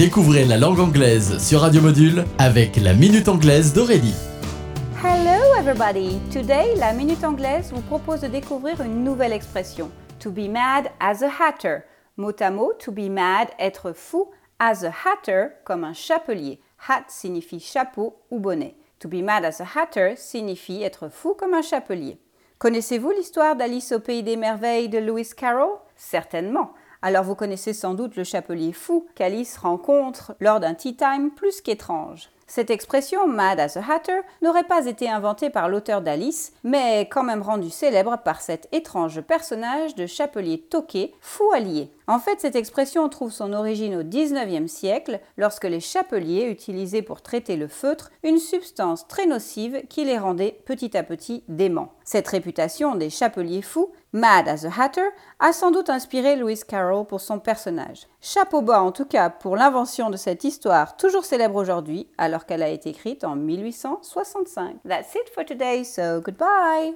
Découvrez la langue anglaise sur Radio Module avec la Minute Anglaise d'Aurélie. Hello everybody! Today, la Minute Anglaise vous propose de découvrir une nouvelle expression. To be mad as a hatter. Mot à mot, to be mad, être fou, as a hatter, comme un chapelier. Hat signifie chapeau ou bonnet. To be mad as a hatter signifie être fou comme un chapelier. Connaissez-vous l'histoire d'Alice au pays des merveilles de Lewis Carroll? Certainement. Alors vous connaissez sans doute le chapelier fou qu'Alice rencontre lors d'un tea time plus qu'étrange. Cette expression Mad as a Hatter n'aurait pas été inventée par l'auteur d'Alice, mais quand même rendue célèbre par cet étrange personnage de chapelier toqué, fou allié. En fait, cette expression trouve son origine au XIXe siècle, lorsque les chapeliers utilisaient pour traiter le feutre une substance très nocive qui les rendait petit à petit déments. Cette réputation des chapeliers fous, Mad as a Hatter, a sans doute inspiré Lewis Carroll pour son personnage. Chapeau bas en tout cas pour l'invention de cette histoire toujours célèbre aujourd'hui, alors qu'elle a été écrite en 1865. That's it for today, so goodbye!